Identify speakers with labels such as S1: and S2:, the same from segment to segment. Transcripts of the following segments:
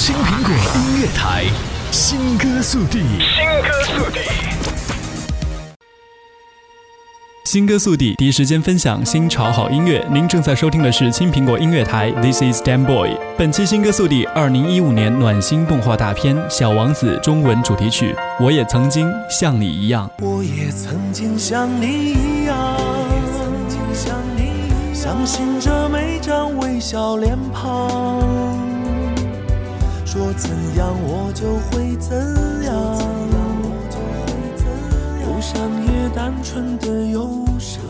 S1: 青苹果音乐台，新歌速递，新歌速递，
S2: 新歌速递，第一时间分享新潮好音乐。您正在收听的是青苹果音乐台，This is Dan Boy。本期新歌速递，二零一五年暖心动画大片《小王子》中文主题曲。我也曾经像你一样，
S3: 我也曾经像你一样，相信着每张微笑脸庞，说怎样我就会怎样，忧伤也单纯的忧伤。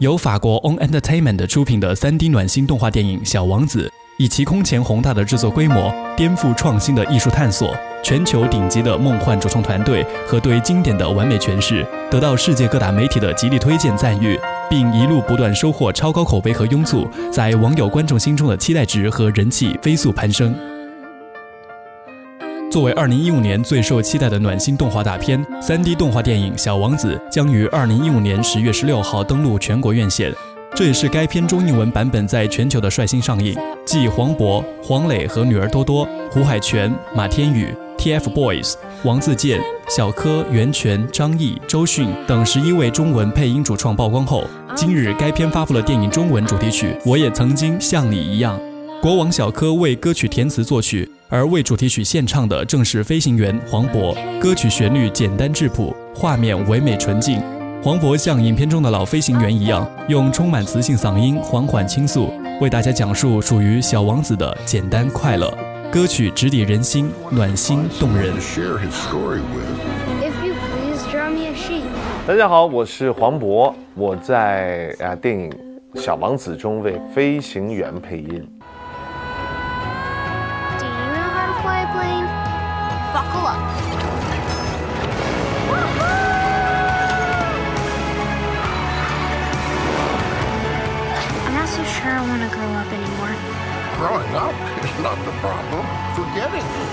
S2: 由法国 On Entertainment 出品的 3D 暖心动画电影《小王子》，以其空前宏大的制作规模、颠覆创新的艺术探索、全球顶级的梦幻主创团队和对经典的完美诠释，得到世界各大媒体的极力推荐赞誉，并一路不断收获超高口碑和拥簇，在网友观众心中的期待值和人气飞速攀升。作为2015年最受期待的暖心动画大片，3D 动画电影《小王子》将于2015年10月16号登陆全国院线。这也是该片中英文版本在全球的率先上映。继黄渤、黄磊和女儿多多、胡海泉、马天宇、TFBOYS、王自健、小柯、袁泉、张译、周迅等十一位中文配音主创曝光后，今日该片发布了电影中文主题曲《我也曾经像你一样》。国王小柯为歌曲填词作曲，而为主题曲献唱的正是飞行员黄渤。歌曲旋律简单质朴，画面唯美纯净。黄渤像影片中的老飞行员一样，用充满磁性嗓音缓缓倾诉，为大家讲述属于小王子的简单快乐。歌曲直抵人心，暖心动人。
S4: If you please draw me a sheep.
S5: 大家好，我是黄渤，我在啊电影《小王子》中为飞行员配音。
S6: Growing up is not the problem. Forgetting it.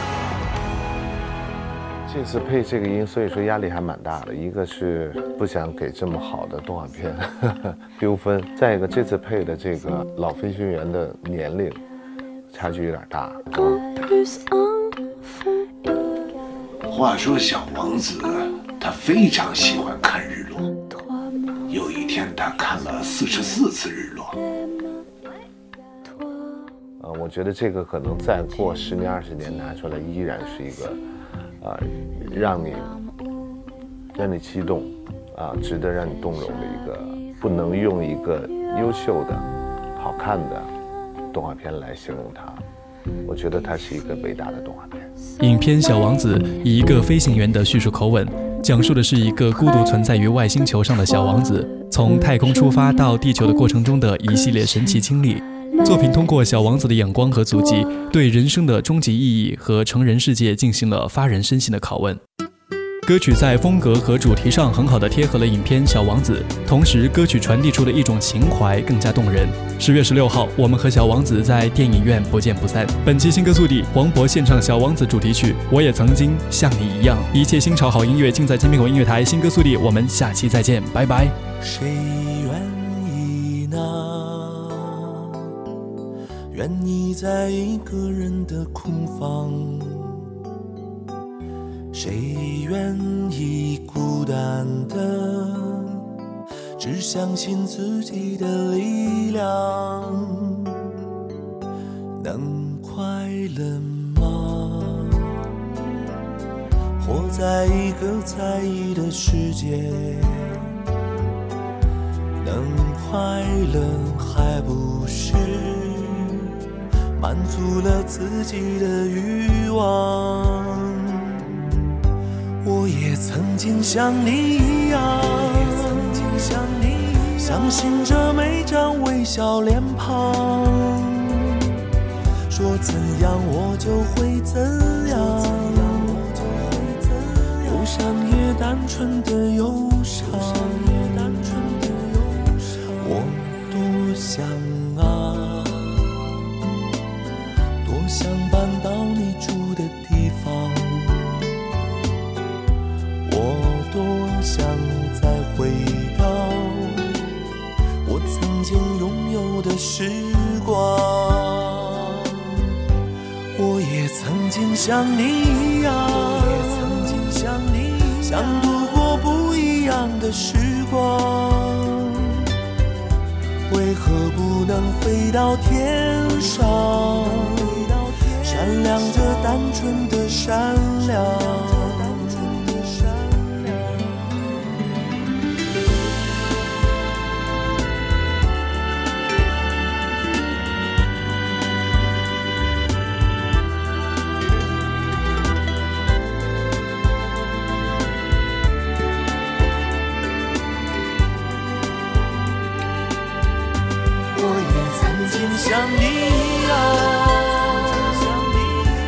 S5: 这次配这个音，所以说压力还蛮大的。一个是不想给这么好的动画片 丢分，再一个这次配的这个老飞行员的年龄差距有点大。
S7: 话说小王子他非常喜欢看日落，有一天他看了四十四次日落。
S5: 我觉得这个可能再过十年二十年拿出来，依然是一个，呃，让你让你激动，啊、值得让你动容的一个，不能用一个优秀的、好看的动画片来形容它。我觉得它是一个伟大的动画片。
S2: 影片《小王子》以一个飞行员的叙述口吻，讲述的是一个孤独存在于外星球上的小王子，从太空出发到地球的过程中的一系列神奇经历。作品通过小王子的眼光和足迹，对人生的终极意义和成人世界进行了发人深省的拷问。歌曲在风格和主题上很好的贴合了影片《小王子》，同时歌曲传递出的一种情怀更加动人。十月十六号，我们和小王子在电影院不见不散。本期新歌速递，黄渤献唱《小王子》主题曲《我也曾经像你一样》，一切新潮好音乐尽在金苹果音乐台。新歌速递，我们下期再见，拜拜。
S3: 谁愿愿意在一个人的空房？谁愿意孤单的，只相信自己的力量？能快乐吗？活在一个在意的世界。能快乐还不是满足了自己的欲望？我也曾经像你一样，相信着每张微笑脸庞，说怎样我就会怎样，忧伤也单纯的忧伤。我也曾经像你一样，我也曾经像你一样，想度过不一样的时光。为何不能飞到天上，闪亮着单纯的善良？想你啊。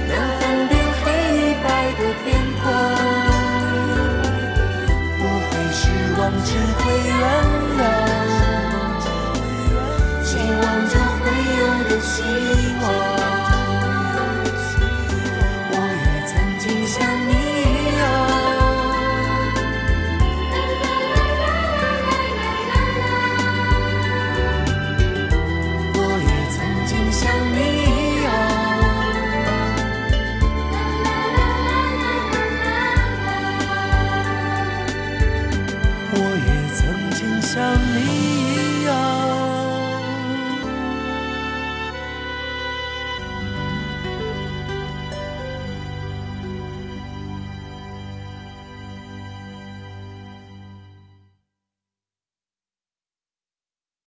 S3: 能分辨黑与白的天空，不会是望之。